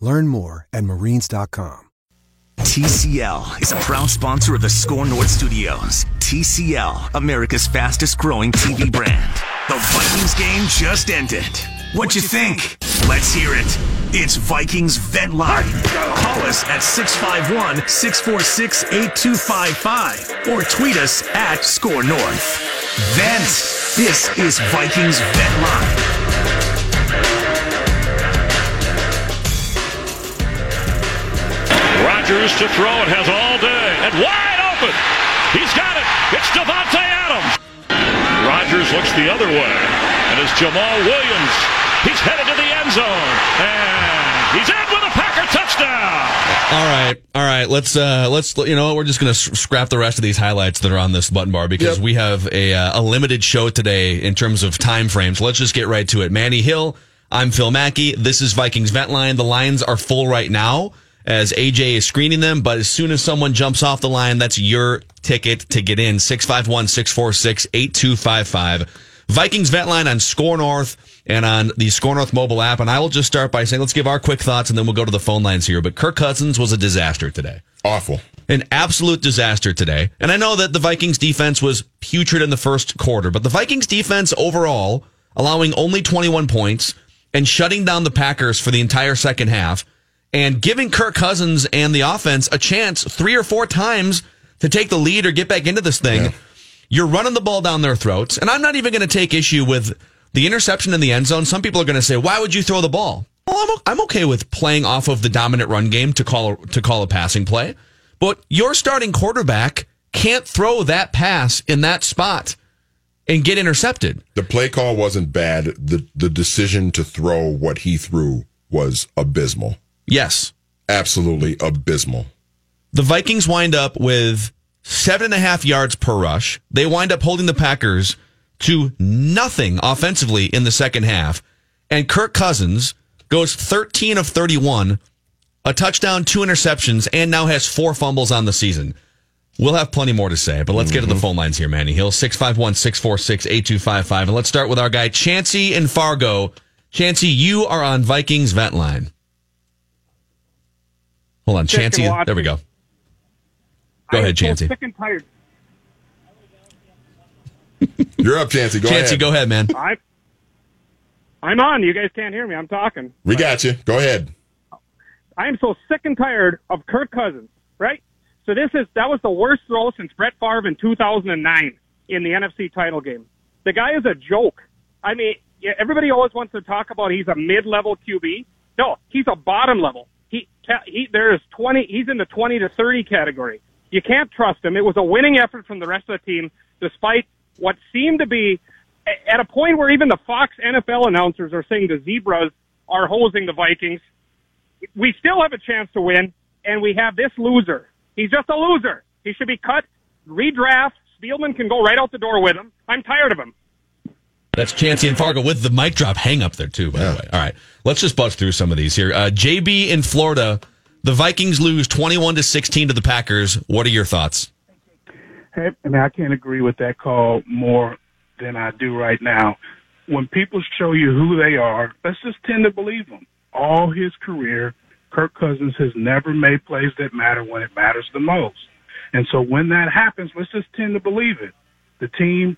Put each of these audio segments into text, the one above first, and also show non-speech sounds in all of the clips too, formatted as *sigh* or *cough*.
Learn more at marines.com. TCL is a proud sponsor of the Score North Studios. TCL, America's fastest growing TV brand. The Vikings game just ended. What'd you think? Let's hear it. It's Vikings Vent Line. Call us at 651 646 8255 or tweet us at Score North. Vent. This is Vikings Vent Line. Rodgers to throw. It has all day. And wide open. He's got it. It's Davante Adams. Rodgers looks the other way. And it's Jamaal Williams. He's headed to the end zone. And he's in with a Packer touchdown. All right, all right. Let's uh, let's you know we're just gonna scrap the rest of these highlights that are on this button bar because Yep. we have a uh, a limited show today in terms of time frames. Let's just get right to it. Manny Hill, I'm Phil Mackey. This is Vikings Vent Line. The lines are full right now as AJ is screening them, but as soon as someone jumps off the line, that's your ticket to get in. 651-646-8255. Vikings Vent Line on Score North and on the Score North mobile app. And I will just start by saying, let's give our quick thoughts and then we'll go to the phone lines here. But Kirk Cousins was a disaster today. Awful. An absolute disaster today. And I know that the Vikings defense was putrid in the first quarter, but the Vikings defense overall, allowing only 21 points and shutting down the Packers for the entire second half and giving Kirk Cousins and the offense a chance three or four times to take the lead or get back into this thing. Yeah. You're running the ball down their throats. And I'm not even going to take issue with the interception in the end zone. Some people are going to say, why would you throw the ball? Well, I'm, I'm okay with playing off of the dominant run game to call a, to call a passing play. But your starting quarterback can't throw that pass in that spot and get intercepted. The play call wasn't bad. The the decision to throw what he threw was abysmal. Yes. Absolutely abysmal. The Vikings wind up with seven and a half yards per rush. They wind up holding the Packers to nothing offensively in the second half. And Kirk Cousins goes 13 of 31, a touchdown, two interceptions, and now has four fumbles on the season. We'll have plenty more to say, but let's get to the mm-hmm. phone lines here, Manny Hill, 651 646 8255. And let's start with our guy, Chancey in Fargo. Chancey, you are on Vikings Vent Line. Hold on, Chicken Chancey. There we go. Go I ahead, am so Chancey. sick and tired. You're up, Chancey. Go Chancey, ahead. go ahead, man. I, I'm on. You guys can't hear me. I'm talking. We got you. Go ahead. I am so sick and tired of Kirk Cousins. Right. So this is that was the worst throw since Brett Favre in 2009 in the NFC title game. The guy is a joke. I mean, yeah, everybody always wants to talk about he's a mid-level QB. No, he's a bottom level. He he there is 20. He's in the 20 to 30 category. You can't trust him. It was a winning effort from the rest of the team, despite what seemed to be at a point where even the Fox NFL announcers are saying the Zebras are hosing the Vikings. We still have a chance to win, and we have this loser. He's just a loser. He should be cut, redraft. Spielman can go right out the door with him. I'm tired of him. That's Chancey and Fargo with the mic drop hang up there too, by the way. All right. Let's just buzz through some of these here. Uh, JB in Florida, the Vikings lose 21 to 16 to the Packers. What are your thoughts? Hey, I mean, I can't agree with that call more than I do right now. When people show you who they are, let's just tend to believe them. All his career, Kirk Cousins has never made plays that matter when it matters the most. And so when that happens, let's just tend to believe it. The team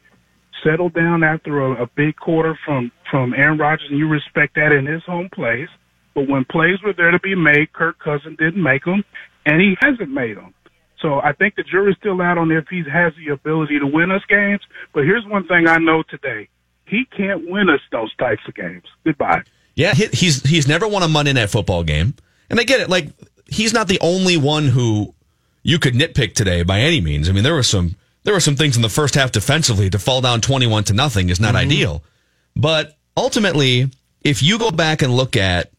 settled down after a, a big quarter from, from Aaron Rodgers, and you respect that in his home place. But when plays were there to be made, Kirk Cousins didn't make them. and he hasn't made them. So I think the jury's still out on if he has the ability to win us games. But here's one thing I know today: he can't win us those types of games. Goodbye. Yeah, he- he's he's never won a Monday Night Football game, and I get it. Like he's not the only one who you could nitpick today by any means. I mean, there were some there were some things in the first half defensively to fall down twenty one to nothing is not mm-hmm. ideal, but ultimately, if you go back and look at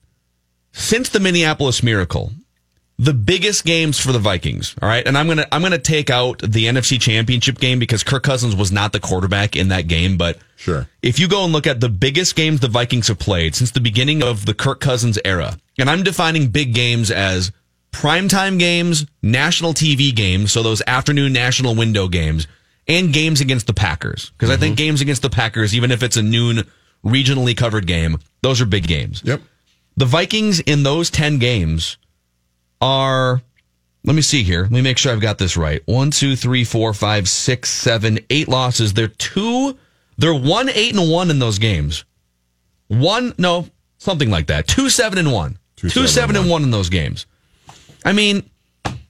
since the Minneapolis Miracle, the biggest games for the Vikings. All right, and I'm gonna I'm gonna take out the NFC Championship game because Kirk Cousins was not the quarterback in that game. But Sure. if you go and look at the biggest games the Vikings have played since the beginning of the Kirk Cousins era, and I'm defining big games as primetime games, national TV games, so those afternoon national window games, and games against the Packers. Because I think mm-hmm. games against the Packers, even if it's a noon regionally covered game, those are big games. Yep. The Vikings in those 10 games are, let me see here. Let me make sure I've got this right. One, two, three, four, five, six, seven, eight losses. They're two, they're one, eight, and one in those games. One, no, something like that. Two, seven, and one. Two, Two, seven, seven, and and one in those games. I mean,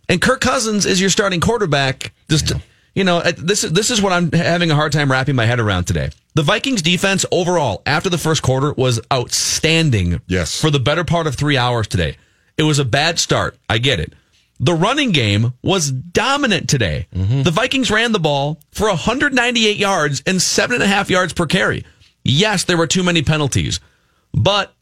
and Kirk Cousins is your starting quarterback. Just you know, this this is what I'm having a hard time wrapping my head around today. The Vikings defense overall after the first quarter was outstanding. Yes. for the better part of three hours today. It was a bad start. I get it. The running game was dominant today. Mm-hmm. The Vikings ran the ball for 198 yards and seven and a half yards per carry. Yes, there were too many penalties, but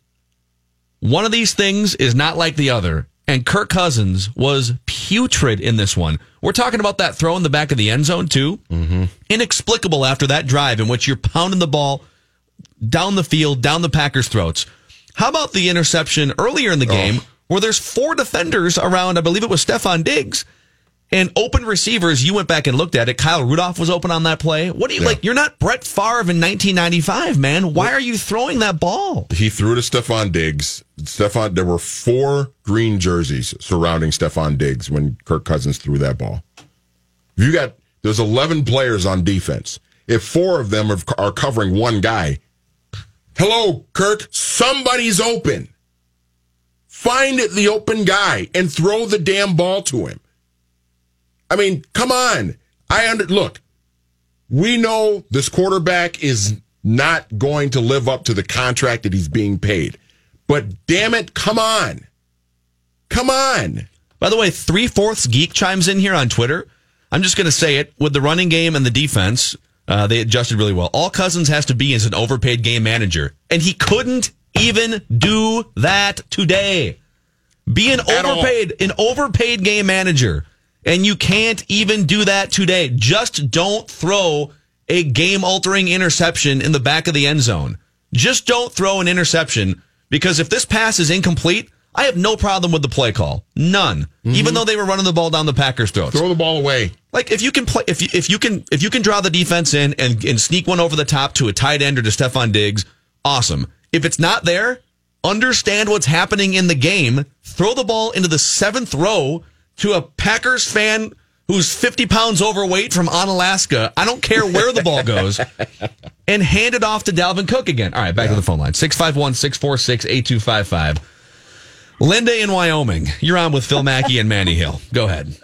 one of these things is not like the other. And Kirk Cousins was putrid in this one. We're talking about that throw in the back of the end zone, too. Mm-hmm. Inexplicable after that drive in which you're pounding the ball down the field, down the Packers' throats. How about the interception earlier in the game where there's four defenders around, I believe it was Stefon Diggs, and open receivers? You went back and looked at it. Kyle Rudolph was open on that play. What do you Yeah. like? You're not Brett Favre in 1995, man. Why are you throwing that ball? He threw to Stefon Diggs. Stefon, there were four green jerseys surrounding Stefon Diggs when Kirk Cousins threw that ball. You got there's 11 players on defense. If four of them are, are covering one guy, hello, Kirk, somebody's open. Find the open guy and throw the damn ball to him. I mean, come on. I under look. We know this quarterback is not going to live up to the contract that he's being paid. But damn it, come on. Come on. By the way, three fourths geek chimes in here on Twitter. I'm just going to say it with the running game and the defense. Uh, they adjusted really well. All Cousins has to be is an overpaid game manager, and he couldn't even do that today. Be an At all. overpaid, an overpaid game manager, and you can't even do that today. Just don't throw a game-altering interception in the back of the end zone. Just don't throw an interception because if this pass is incomplete, I have no problem with the play call. None. Mm-hmm. Even though they were running the ball down the Packers' throats. Throw the ball away. Like if you can play, if you, if you can, if you can draw the defense in and, and sneak one over the top to a tight end or to Stefon Diggs, awesome. If it's not there, understand what's happening in the game. Throw the ball into the seventh row to a Packers fan who's 50 pounds overweight from Onalaska. I don't care where the ball goes. *laughs* And hand it off to Dalvin Cook again. All right, back to the phone line. 651 646 8255. Linda in Wyoming. You're on with Phil Mackey and Manny Hill. Go ahead.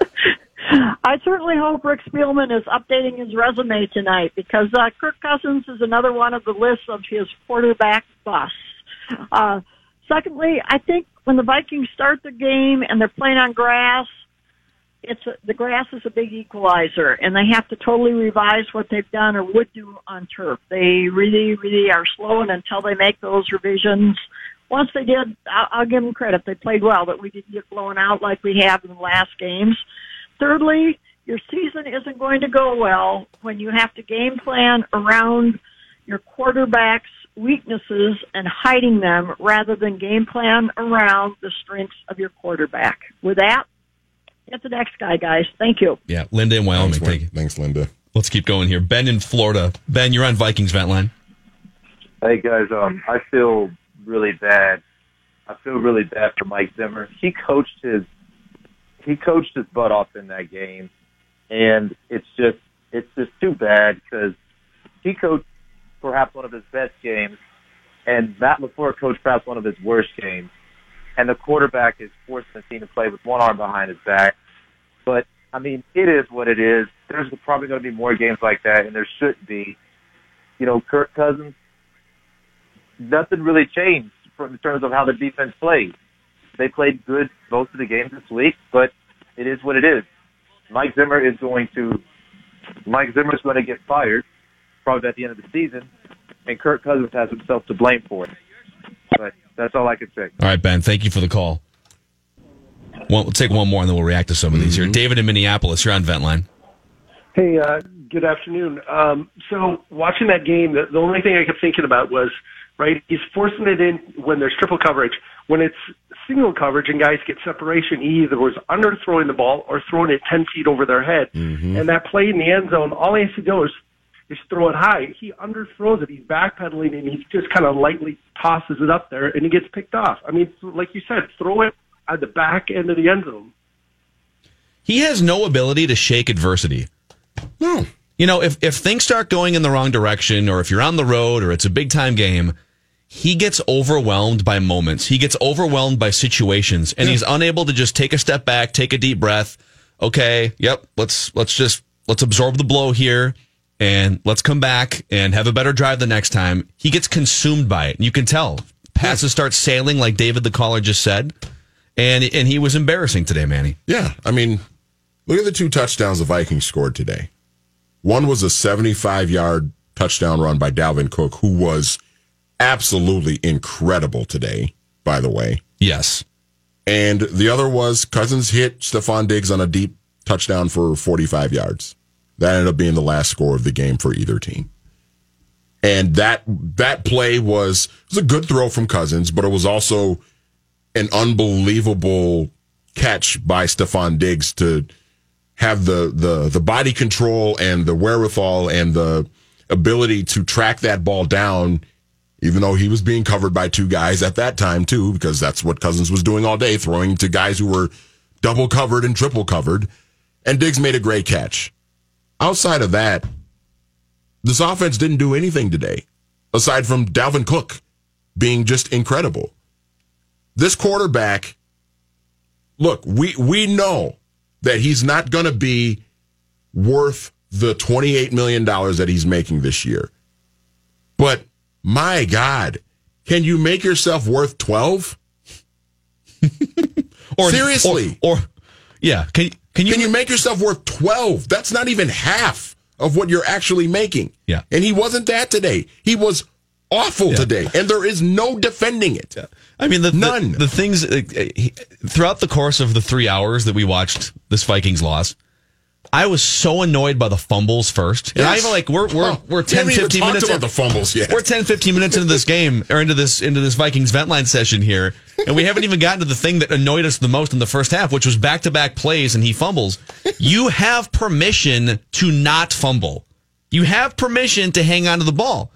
I certainly hope Rick Spielman is updating his resume tonight because uh, Kirk Cousins is another one of the lists of his quarterback busts. Uh, secondly, I think when the Vikings start the game and they're playing on grass, it's a, the grass is a big equalizer, and they have to totally revise what they've done or would do on turf. They really, really are slow, and until they make those revisions, once they did, I'll, I'll give them credit. They played well, but we didn't get blown out like we have in the last games. Thirdly, your season isn't going to go well when you have to game plan around your quarterback's weaknesses and hiding them rather than game plan around the strengths of your quarterback. With that, get the next guy, guys. Thank you. Yeah, Linda in Wyoming. Thanks, Thank you. Thanks, Linda. Let's keep going here. Ben in Florida. Ben, you're on Vikings vent line. Hey guys, um, I feel really bad. I feel really bad for Mike Zimmer. He coached his he coached his butt off in that game, and it's just it's just too bad because he coached perhaps one of his best games, and Matt Lafleur coached perhaps one of his worst games. And the quarterback is forcing the team to play with one arm behind his back. But I mean, it is what it is. There's probably going to be more games like that, and there should be. You know, Kirk Cousins. Nothing really changed in terms of how the defense played. They played good most of the games this week, but it is what it is. Mike Zimmer is going to Mike Zimmer is going to get fired probably at the end of the season, and Kirk Cousins has himself to blame for it. But that's all I can say. All right, Ben. Thank you for the call. One, we'll take one more and then we'll react to some of these here. David in Minneapolis, you're on Vent Line. Hey, uh, good afternoon. Um, so watching that game, the, the only thing I kept thinking about was, right, he's forcing it in when there's triple coverage. When it's single coverage and guys get separation, he either was under throwing the ball or throwing it 10 feet over their head. And that play in the end zone, all he has to do is, is throw it high. He underthrows it. He's backpedaling and he just kind of lightly tosses it up there and he gets picked off. I mean, like you said, throw it at the back end of the end zone. He has no ability to shake adversity. No. You know, if, if things start going in the wrong direction or if you're on the road or it's a big time game, he gets overwhelmed by moments. He gets overwhelmed by situations and he's unable to just take a step back, take a deep breath. Okay. Yep. Let's, let's just, let's absorb the blow here and let's come back and have a better drive the next time. He gets consumed by it. And you can tell passes start sailing like David, the caller just said. And, and he was embarrassing today, Manny. Yeah, I mean, look at the two touchdowns the Vikings scored today. One was a 75 yard touchdown run by Dalvin Cook, who was absolutely incredible today, by the way. Yes. And the other was Cousins hit Stefon Diggs on a deep touchdown for 45 yards. That ended up being the last score of the game for either team. And that that play was was a good throw from Cousins, but it was also an unbelievable catch by Stefon Diggs to have the the the body control and the wherewithal and the ability to track that ball down, even though he was being covered by two guys at that time too, because that's what Cousins was doing all day, throwing to guys who were double covered and triple covered. And Diggs made a great catch. Outside of that, this offense didn't do anything today, aside from Dalvin Cook being just incredible. This quarterback, look, we we know that he's not going to be worth the $28 million that he's making this year. But my God, can you make yourself worth 12? *laughs* Or Seriously. Or, or yeah, can can you Can you make yourself worth 12? That's not even half of what you're actually making. Yeah. And he wasn't that today. He was awful today, and there is no defending it. Yeah. I mean, the, the- None. The, things uh, he- throughout the course of the three hours that we watched this Vikings loss, I was so annoyed by the fumbles first. And I even like we're we're we're we 10 haven't even 15 talked minutes about the fumbles yet. We're 10 15 minutes into this game or into this into this Vikings vent line session here, and we haven't even gotten to the thing that annoyed us the most in the first half, which was back-to-back plays and he fumbles. you have permission to not fumble. You have permission to hang on to the ball.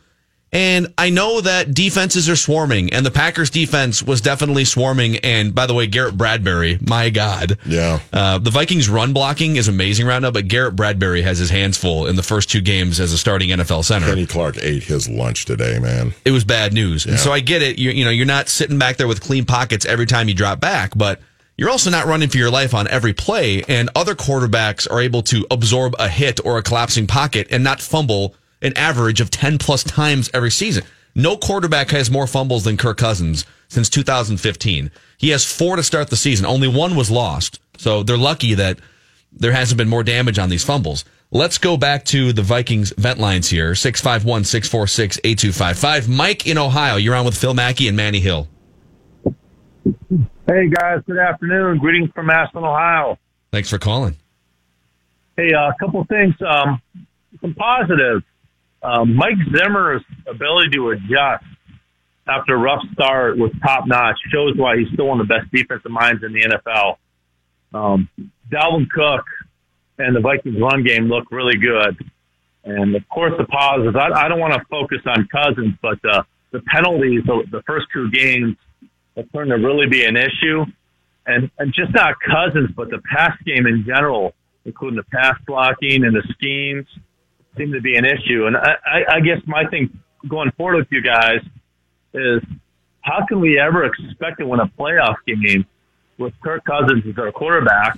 And I know that defenses are swarming, and the Packers defense was definitely swarming. And by the way, Garrett Bradbury, my God. Yeah. Uh, the Vikings run blocking is amazing right now, but Garrett Bradbury has his hands full in the first two games as a starting NFL center. Kenny Clark ate his lunch today, man. It was bad news. And so I get it. You, you know, you're not sitting back there with clean pockets every time you drop back, but you're also not running for your life on every play. And other quarterbacks are able to absorb a hit or a collapsing pocket and not fumble an average of 10 plus times every season. No quarterback has more fumbles than Kirk Cousins since 2015. He has four to start the season. Only one was lost. So they're lucky that there hasn't been more damage on these fumbles. Let's go back to the Vikings vent lines here 651 646 8255. Mike in Ohio, you're on with Phil Mackey and Manny Hill. Hey guys, good afternoon. Greetings from Aspen, Ohio. Thanks for calling. Hey, uh, a couple things. Um, some positives. Um, Mike Zimmer's ability to adjust after a rough start was top notch. Shows why he's still one of the best defensive minds in the NFL. Um, Dalvin Cook and the Vikings run game look really good. And of course, the positives. I, I don't want to focus on Cousins, but uh, the penalties, the, the first two games, have turned to really be an issue. And, and just not Cousins, but the pass game in general, including the pass blocking and the schemes, seem to be an issue. And I, I, I guess my thing going forward with you guys is how can we ever expect to win a playoff game with Kirk Cousins as our quarterback?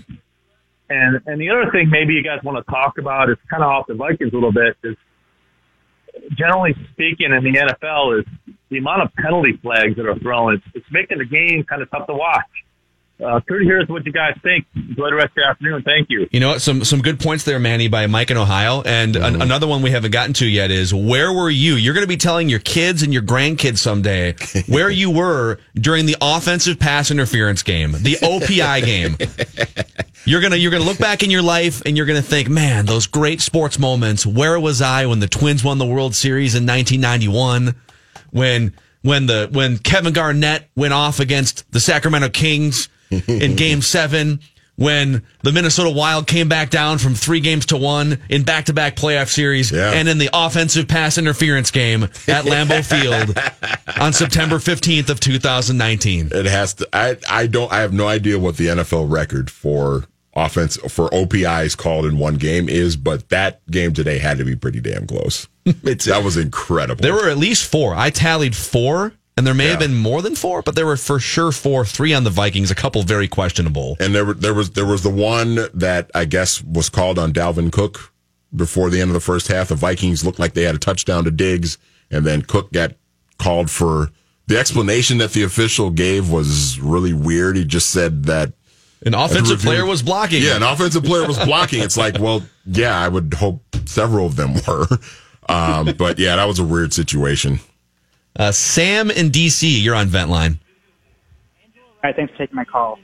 And and the other thing maybe you guys want to talk about is kind of off the Vikings a little bit is generally speaking in the NFL is the amount of penalty flags that are thrown. It's, it's making the game kind of tough to watch. Uh, Kurt, here's what you guys think. Enjoy the rest of the afternoon. Thank you. You know what? Some some good points there, Manny, by Mike in Ohio. And an, another one we haven't gotten to yet is where were you? You're going to be telling your kids and your grandkids someday *laughs* where you were during the offensive pass interference game, the OPI game. *laughs* You're gonna you're gonna look back in your life and you're gonna think, man, those great sports moments. Where was I when the Twins won the World Series in 1991? When when the when Kevin Garnett went off against the Sacramento Kings *laughs* in Game Seven, when the Minnesota Wild came back down from three games to one in back to back playoff series, Yeah. and in the offensive pass interference game at Lambeau *laughs* Field on September 15th of 2019. It has to. I I don't. I have no idea what the NFL record for offense for OPIs called in one game is, but that game today had to be pretty damn close. *laughs* that was incredible. There were at least four. I tallied four, and there may have been more than four, but there were for sure four. Three on the Vikings, a couple very questionable. and there were there was there was the one that I guess was called on Dalvin Cook before the end of the first half. The Vikings looked like they had a touchdown to Diggs, and then Cook got called for the explanation that the official gave was really weird. He just said that An offensive review- player was blocking. Yeah, an offensive player was blocking. It's like, well, yeah, I would hope several of them *laughs* were. Um, but yeah, that was a weird situation. Uh, Sam in DC, you're on vent line. All right, thanks for taking my call.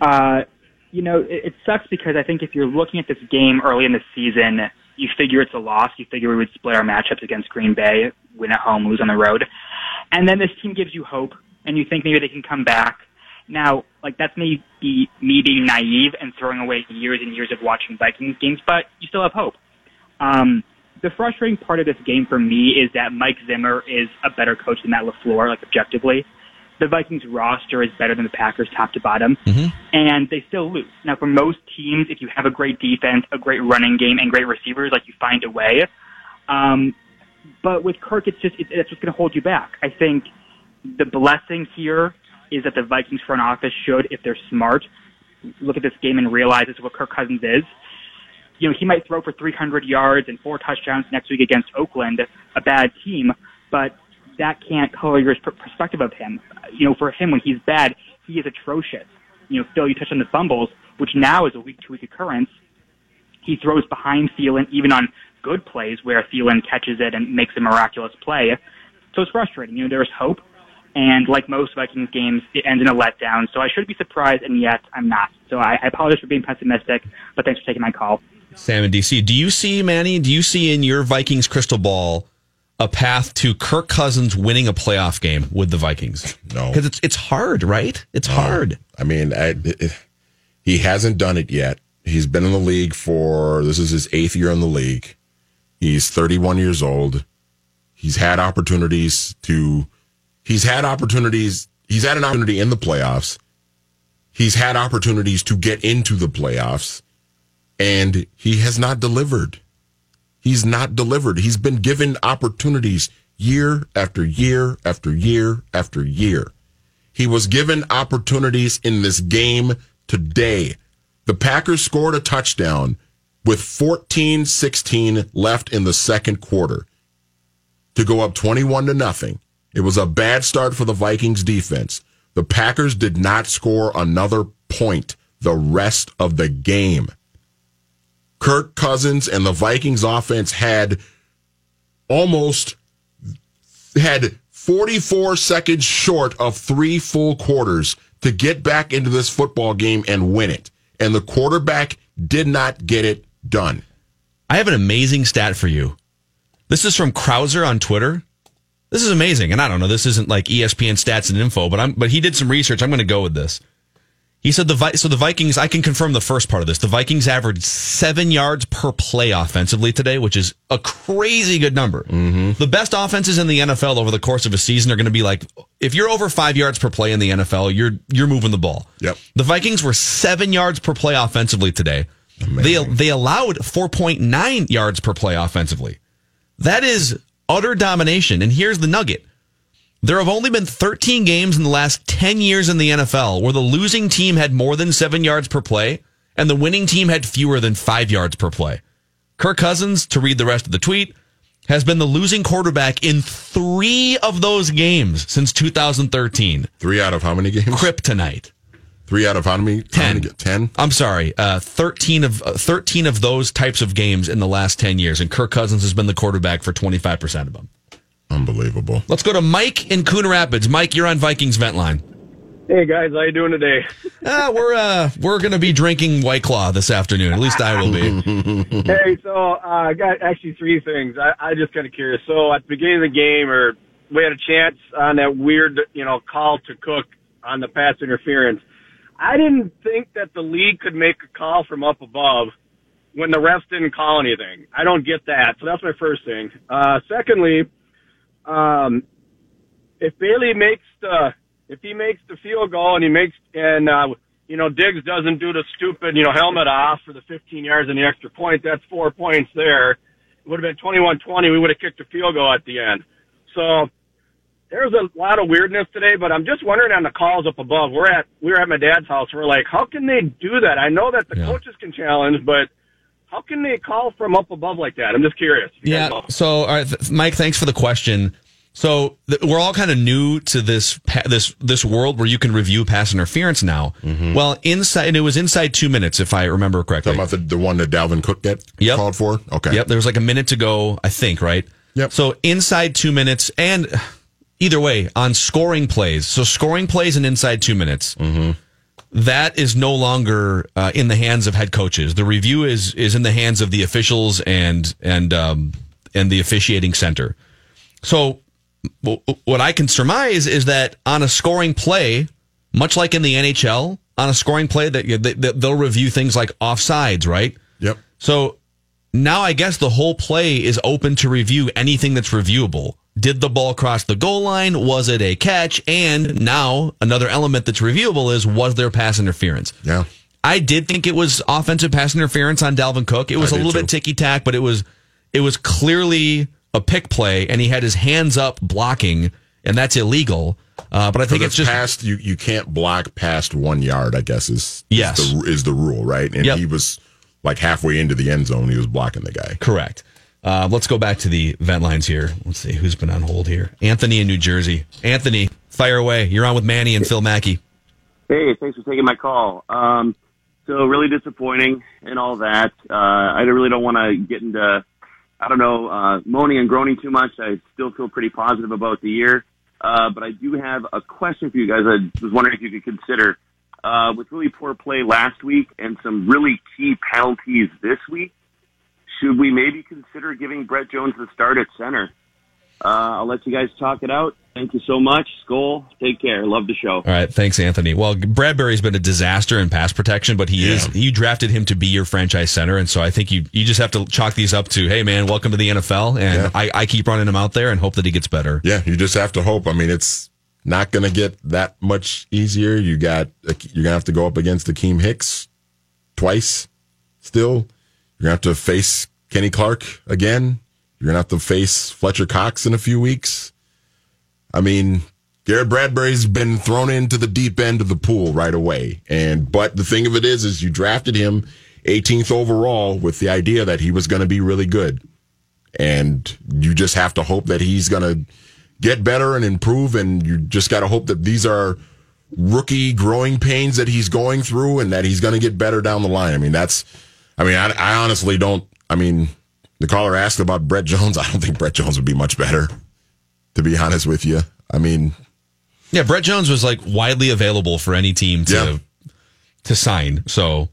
Uh, you know, it, it sucks because I think if you're looking at this game early in the season, you figure it's a loss. You figure we would split our matchups against Green Bay, win at home, lose on the road. And then this team gives you hope, and you think maybe they can come back. Now, like, that's maybe me being naive and throwing away years and years of watching Vikings games, but you still have hope. Um, the frustrating part of this game for me is that Mike Zimmer is a better coach than Matt LaFleur, like, objectively the Vikings roster is better than the Packers top to bottom, and they still lose. Now, for most teams, if you have a great defense, a great running game, and great receivers, like you find a way. Um, but with Kirk, it's just it, that's what's going to hold you back. I think the blessing here is that the Vikings front office should, if they're smart, look at this game and realize is what Kirk Cousins is. You know, he might throw for 300 yards and four touchdowns next week against Oakland, a bad team, but that can't color your perspective of him. You know, for him, when he's bad, he is atrocious. You know, Phil, you touched on the fumbles, which now is a week-to-week occurrence. He throws behind Thielen, even on good plays where Thielen catches it and makes a miraculous play. So it's frustrating. You know, there's hope. And like most Vikings games, it ends in a letdown. So I should be surprised, and yet I'm not. So I, I apologize for being pessimistic, but thanks for taking my call. Sam in DC. Do you see, Manny, do you see in your Vikings crystal ball a path to Kirk Cousins winning a playoff game with the Vikings? No. Because it's, it's hard, right? It's hard. I mean, I, it, he hasn't done it yet. He's been in the league for this is his eighth year in the league. He's 31 years old. He's had opportunities to. He's had opportunities. He's had an opportunity in the playoffs. He's had opportunities to get into the playoffs, and he has not delivered. He's not delivered. He's been given opportunities year after year after year after year. He was given opportunities in this game today. The Packers scored a touchdown with 14 16 left in the second quarter to go up 21 to nothing. It was a bad start for the Vikings defense. The Packers did not score another point the rest of the game. Kirk Cousins and the Vikings offense had almost had 44 seconds short of three full quarters to get back into this football game and win it. And the quarterback did not get it done. I have an amazing stat for you. This is from Krauser on Twitter. This is amazing, and I don't know. This isn't like ESPN stats and info, but I'm but he did some research. I'm going to go with this. He said the Vi- so the Vikings. I can confirm the first part of this. The Vikings averaged seven yards per play offensively today, which is a crazy good number. Mm-hmm. The best offenses in the NFL over the course of a season are going to be like if you're over five yards per play in the NFL, you're you're moving the ball. Yep. The Vikings were seven yards per play offensively today. They they allowed 4.9 yards per play offensively. That is utter domination. And here's the nugget. There have only been 13 games in the last 10 years in the NFL where the losing team had more than seven yards per play and the winning team had fewer than five yards per play. Kirk Cousins, to read the rest of the tweet, has been the losing quarterback in three of those games since 2013. Three out of how many games? Kryptonite. Three out of how many? Ten. Ten. I'm sorry, uh, 13 of uh, 13 of those types of games in the last 10 years, and Kirk Cousins has been the quarterback for 25 percent of them. Unbelievable. Let's go to Mike in Coon Rapids. Mike, you're on Vikings vent line. Hey guys, how you doing today? Uh, *laughs* we're uh, we're gonna be drinking White Claw this afternoon. At least I will be. *laughs* hey, so uh, I got actually three things. I, I just kind of curious. So at the beginning of the game, or we had a chance on that weird, you know, call to Cook on the pass interference. I didn't think that the league could make a call from up above when the refs didn't call anything. I don't get that. So that's my first thing. Uh, secondly, um, if Bailey makes the if he makes the field goal and he makes and uh, you know Diggs doesn't do the stupid you know helmet off for the 15 yards and the extra point, that's four points there. It would have been 21-20. We would have kicked a field goal at the end. So there's a lot of weirdness today, but I'm just wondering on the calls up above. We're at we were at my dad's house. We're like, how can they do that? I know that the coaches can challenge, but how can they call from up above like that? I'm just curious. Yeah. So, all right, th- Mike, thanks for the question. So th- we're all kind of new to this pa- this this world where you can review pass interference now. Mm-hmm. Well, inside and it was inside two minutes, if I remember correctly. Talking about the, the one that Dalvin Cook get Yep. called for? Okay. Yep. There was like a minute to go, I think, right? Yep. So inside two minutes, and *sighs* either way, on scoring plays. So scoring plays and inside two minutes. Mm-hmm. That is no longer uh, in the hands of head coaches. The review is is in the hands of the officials and and um, and the officiating center. So w- what I can surmise is that on a scoring play, much like in the NHL, on a scoring play that they, that they'll review things like offsides, right? Yep. So now I guess the whole play is open to review anything that's reviewable. Did the ball cross the goal line? Was it a catch? And now another element that's reviewable is was there pass interference? Yeah. I did think it was offensive pass interference on Dalvin Cook. It was I a little too. bit ticky tack, but it was it was clearly a pick play, and he had his hands up blocking, and that's illegal. Uh, but I think it's just past you. You can't block past one yard. I guess is Yes. is the, is the rule, right? And Yep. he was like halfway into the end zone. He was blocking the guy. Correct. Uh, let's go back to the vent lines here. Let's see who's been on hold here. Anthony in New Jersey. Anthony, fire away. You're on with Manny and Phil Mackey. Hey, thanks for taking my call. Um, so really disappointing and all that. Uh, I really don't want to get into, I don't know, uh, moaning and groaning too much. I still feel pretty positive about the year. Uh, but I do have a question for you guys. I was wondering if you could consider, uh, with really poor play last week and some really key penalties this week, should we maybe consider giving Brett Jones the start at center? Uh, I'll let you guys talk it out. Thank you so much. Skol, take care. Love the show. All right, thanks, Anthony. Well, Bradbury's been a disaster in pass protection, but he is you drafted him to be your franchise center, and so I think you you just have to chalk these up to, hey man, welcome to the NFL, and I, I keep running him out there and hope that he gets better. Yeah, you just have to hope. I mean, it's not going to get that much easier. You got you're going to have to go up against Akiem Hicks twice. Still, you're going to have to face Kenny Clark again. You're going to have to face Fletcher Cox in a few weeks. I mean, Garrett Bradbury's been thrown into the deep end of the pool right away. And but the thing of it is, is you drafted him 18th overall with the idea that he was going to be really good, and you just have to hope that he's going to get better and improve. And you just got to hope that these are rookie growing pains that he's going through, and that he's going to get better down the line. I mean, that's. I mean, I, I honestly don't. I mean, the caller asked about Brett Jones. *laughs* I don't think Brett Jones would be much better to be honest with you. I mean, Yeah, Brett Jones was like widely available for any team to to sign. So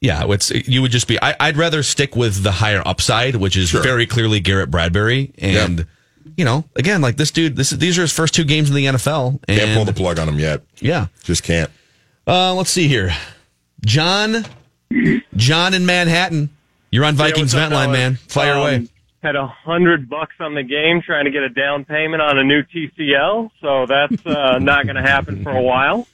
yeah, it's you would just be. I, I'd rather stick with the higher upside, which is very clearly Garrett Bradbury, and you know, again, like this dude. This is, these are his first two games in the NFL. And, can't pull the plug on him yet. Yeah, just can't. Uh, let's see here, John, John in Manhattan. You're on Vikings vent line, man. Fire Um, away. Had a hundred bucks on the game trying to get a down payment on a new TCL, so that's uh, *laughs* not going to happen for a while.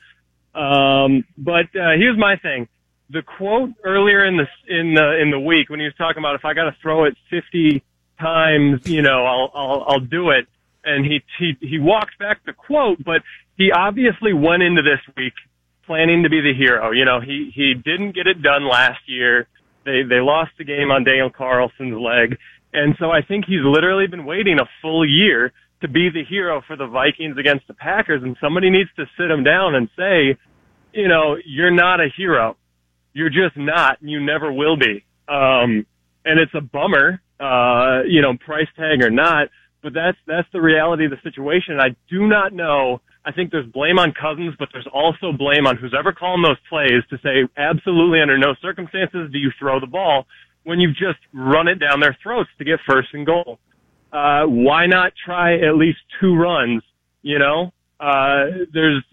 Um, but uh, here's my thing: the quote earlier in the in the in the week when he was talking about if I got to throw it fifty times, you know, I'll I'll I'll do it. and he he he walked back the quote, but he obviously went into this week planning to be the hero. You know, he he didn't get it done last year. They they lost the game on Daniel Carlson's leg, and so I think he's literally been waiting a full year to be the hero for the Vikings against the Packers, and somebody needs to sit him down and say, you know, you're not a hero. You're just not. And you never will be. Um, and it's a bummer, uh, you know, price tag or not, but that's, that's the reality of the situation. I do not know. I think there's blame on Cousins, but there's also blame on who's ever calling those plays to say absolutely under no circumstances do you throw the ball when you've just run it down their throats to get first and goal. Uh, why not try at least two runs? You know, uh, there's,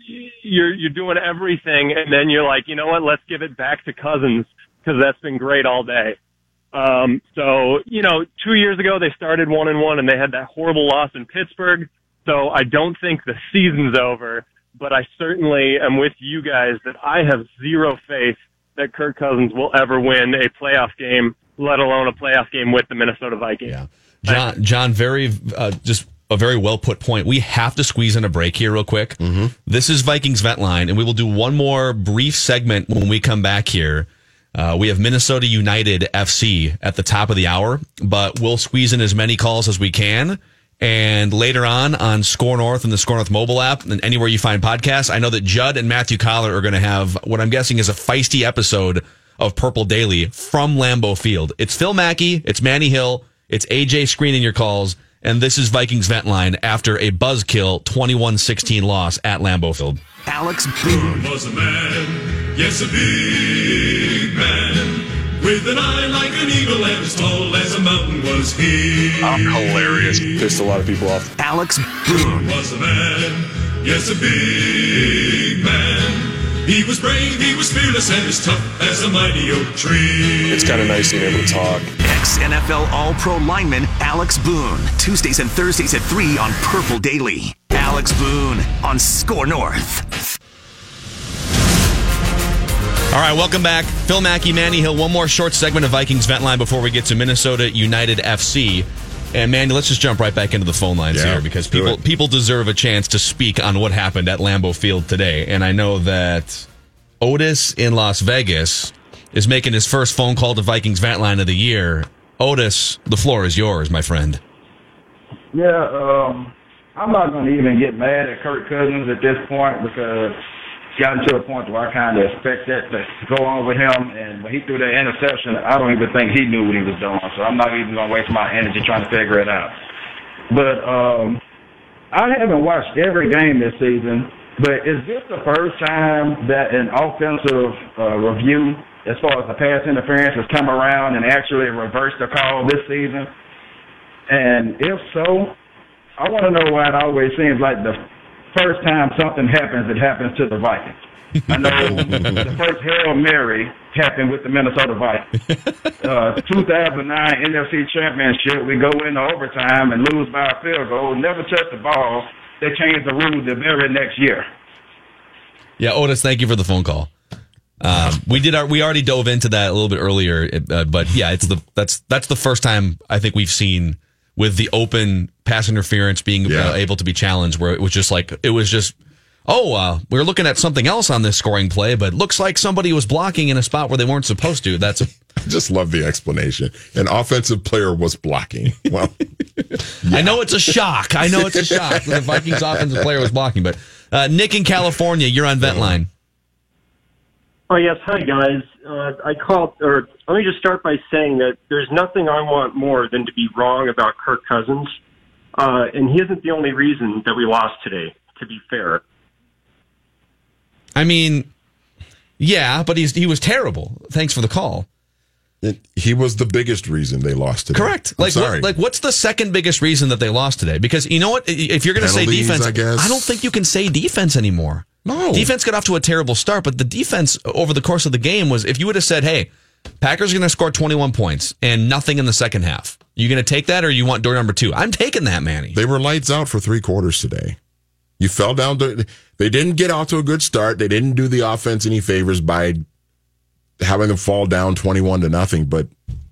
you're, you're doing everything and then you're like, you know what, let's give it back to Cousins because that's been great all day. Um, so, you know, two years ago they started one and one and they had that horrible loss in Pittsburgh. So I don't think the season's over, but I certainly am with you guys that I have zero faith that Kirk Cousins will ever win a playoff game, let alone a playoff game with the Minnesota Vikings. Yeah. John, John, very, uh, just a very well put point. We have to squeeze in a break here real quick. This is Vikings Vent Line, and we will do one more brief segment when we come back here. Uh, we have Minnesota United FC at the top of the hour, but we'll squeeze in as many calls as we can. And later on on Score North and the Score North mobile app and anywhere you find podcasts, I know that Judd and Matthew Coller are going to have what I'm guessing is a feisty episode of Purple Daily from Lambeau Field. It's Phil Mackey, it's Manny Hill, it's AJ screening your calls, and this is Vikings Vent Line after a buzzkill 21-16 loss at Lambeau Field. Alex Boone. was a man, yes, a big man. With an eye like an eagle and as tall as a mountain was he. I'm hilarious. Pissed a lot of people off. Alex Boone. Was a man, yes, a big man. He was brave, he was fearless, and as tough as a mighty oak tree. It's kind of nice being able to talk. Ex NFL All Pro lineman Alex Boone. Tuesdays and Thursdays at 3 on Purple Daily. Alex Boone on Score North. All right, welcome back. Phil Mackey, Manny Hill. One more short segment of Vikings Vent Line before we get to Minnesota United FC. And Manny, let's just jump right back into the phone lines Yeah, here because people people deserve a chance to speak on what happened at Lambeau Field today. And I know that Otis in Las Vegas is making his first phone call to Vikings Vent Line of the year. Otis, the floor is yours, my friend. Yeah, um, I'm not going to even get mad at Kirk Cousins at this point because it's gotten to a point where I kind of expect that to go on with him. And when he threw that interception, I don't even think he knew what he was doing. So I'm not even going to waste my energy trying to figure it out. But um, I haven't watched every game this season. But is this the first time that an offensive uh, review, as far as the pass interference, has come around and actually reversed the call this season? And if so, I want to know why it always seems like the first time something happens, it happens to the Vikings. I know *laughs* the first Hail Mary happened with the Minnesota Vikings. Uh, *laughs* 2009 NFC Championship, we go into overtime and lose by a field goal, never touch the ball. They changed the rules the very next year. Yeah, Otis, thank you for the phone call. Um, we did our, we already dove into that a little bit earlier, uh, but yeah, it's the that's that's the first time I think we've seen with the open pass interference being uh, able to be challenged, where it was just like it was just oh uh, we are looking at something else on this scoring play, but looks like somebody was blocking in a spot where they weren't supposed to. That's a, *laughs* I just love the explanation. An offensive player was blocking. *laughs* Well, I know it's a shock. I know it's a shock. that the *laughs* Vikings offensive player was blocking, but uh, Nick in California, you're on vent line. Oh yes, hi guys. Uh, I called, or let me just start by saying that there's nothing I want more than to be wrong about Kirk Cousins, uh, and he isn't the only reason that we lost today. To be fair, I mean, yeah, but he's he was terrible. Thanks for the call. he was the biggest reason they lost today. Correct. I'm Like, sorry. what, like, what's the second biggest reason that they lost today? Because you know what? If you're going to say Penalties, defense, I guess. I don't think you can say defense anymore. No, defense got off to a terrible start, but the defense over the course of the game was. If you would have said, "Hey, Packers are going to score 21 points and nothing in the second half," you going to take that, or you want door number two? I'm taking that, Manny. They were lights out for three quarters today. You fell down to. They didn't get off to a good start. They didn't do the offense any favors by having them fall down twenty-one to nothing. But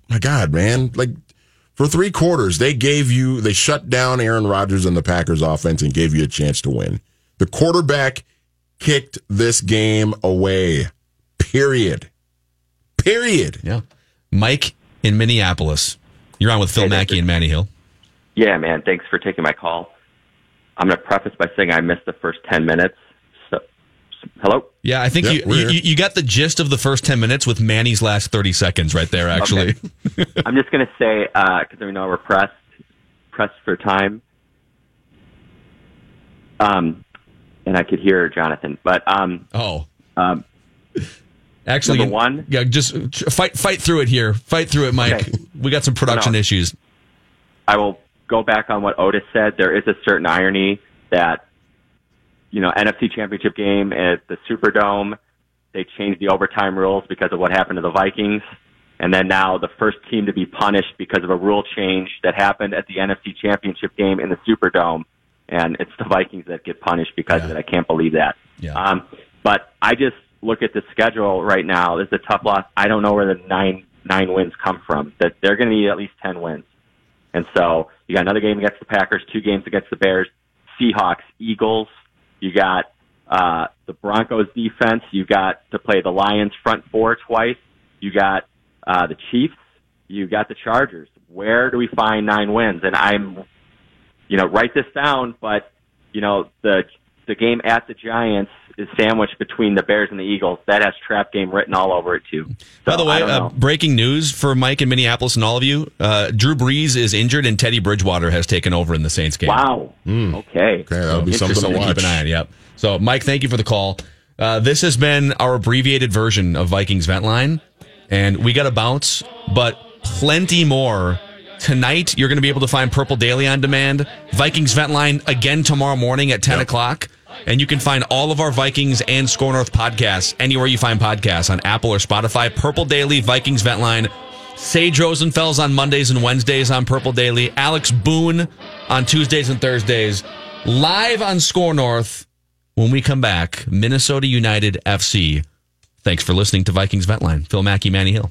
my God, man, like For three quarters, they gave you, they shut down Aaron Rodgers and the Packers offense and gave you a chance to win. The quarterback kicked this game away. Period. Period. Yeah. Mike in Minneapolis. You're on with Phil Mackey and Manny Hill. Yeah, man. Thanks for taking my call. I'm going to preface by saying I missed the first 10 minutes. So, hello? Yeah, I think Yeah, you, you you got the gist of the first 10 minutes with Manny's last 30 seconds right there, actually. *laughs* I'm just going to say, because we know we're pressed, pressed for time. Um, and I could hear Jonathan, but um, oh, um, Actually, number one, Yeah, just fight fight through it here. Fight through it, Mike. Okay. We got some production No. issues. I will go back on what Otis said. There is a certain irony that, you know, NFC Championship game at the Superdome, they changed the overtime rules because of what happened to the Vikings. And then now the first team to be punished because of a rule change that happened at the NFC Championship game in the Superdome. And it's the Vikings that get punished because of it. I can't believe that. Yeah. Um, but I just look at the schedule right now. It's a tough loss. I don't know where the nine nine wins come from. That they're going to need at least ten wins. And so you got another game against the Packers, two games against the Bears, Seahawks, Eagles. You got uh, the Broncos defense. You got to play the Lions front four twice. You got uh, the Chiefs. You got the Chargers. Where do we find nine wins? And I'm, you know, write this down. But you know, the the game at the Giants is sandwiched between the Bears and the Eagles. That has trap game written all over it too. By the way, uh, breaking news for Mike in Minneapolis and all of you: uh, Drew Brees is injured, and Teddy Bridgewater has taken over in the Saints game. Wow. Okay. Okay, that'll be something to watch. Keep an eye on. Yep. So, Mike, thank you for the call. Uh, this has been our abbreviated version of Vikings Vent Line, and we got a bounce, but plenty more. Tonight, you're going to be able to find Purple Daily on demand. Vikings Vent Line again tomorrow morning at 10 o'clock. And you can find all of our Vikings and SKOR North podcasts anywhere you find podcasts on Apple or Spotify. Purple Daily, Vikings Vent Line. Sage Rosenfels on Mondays and Wednesdays on Purple Daily. Alex Boone on Tuesdays and Thursdays. Live on SKOR North when we come back. Minnesota United FC. Thanks for listening to Vikings Vent Line. Phil Mackey, Manny Hill.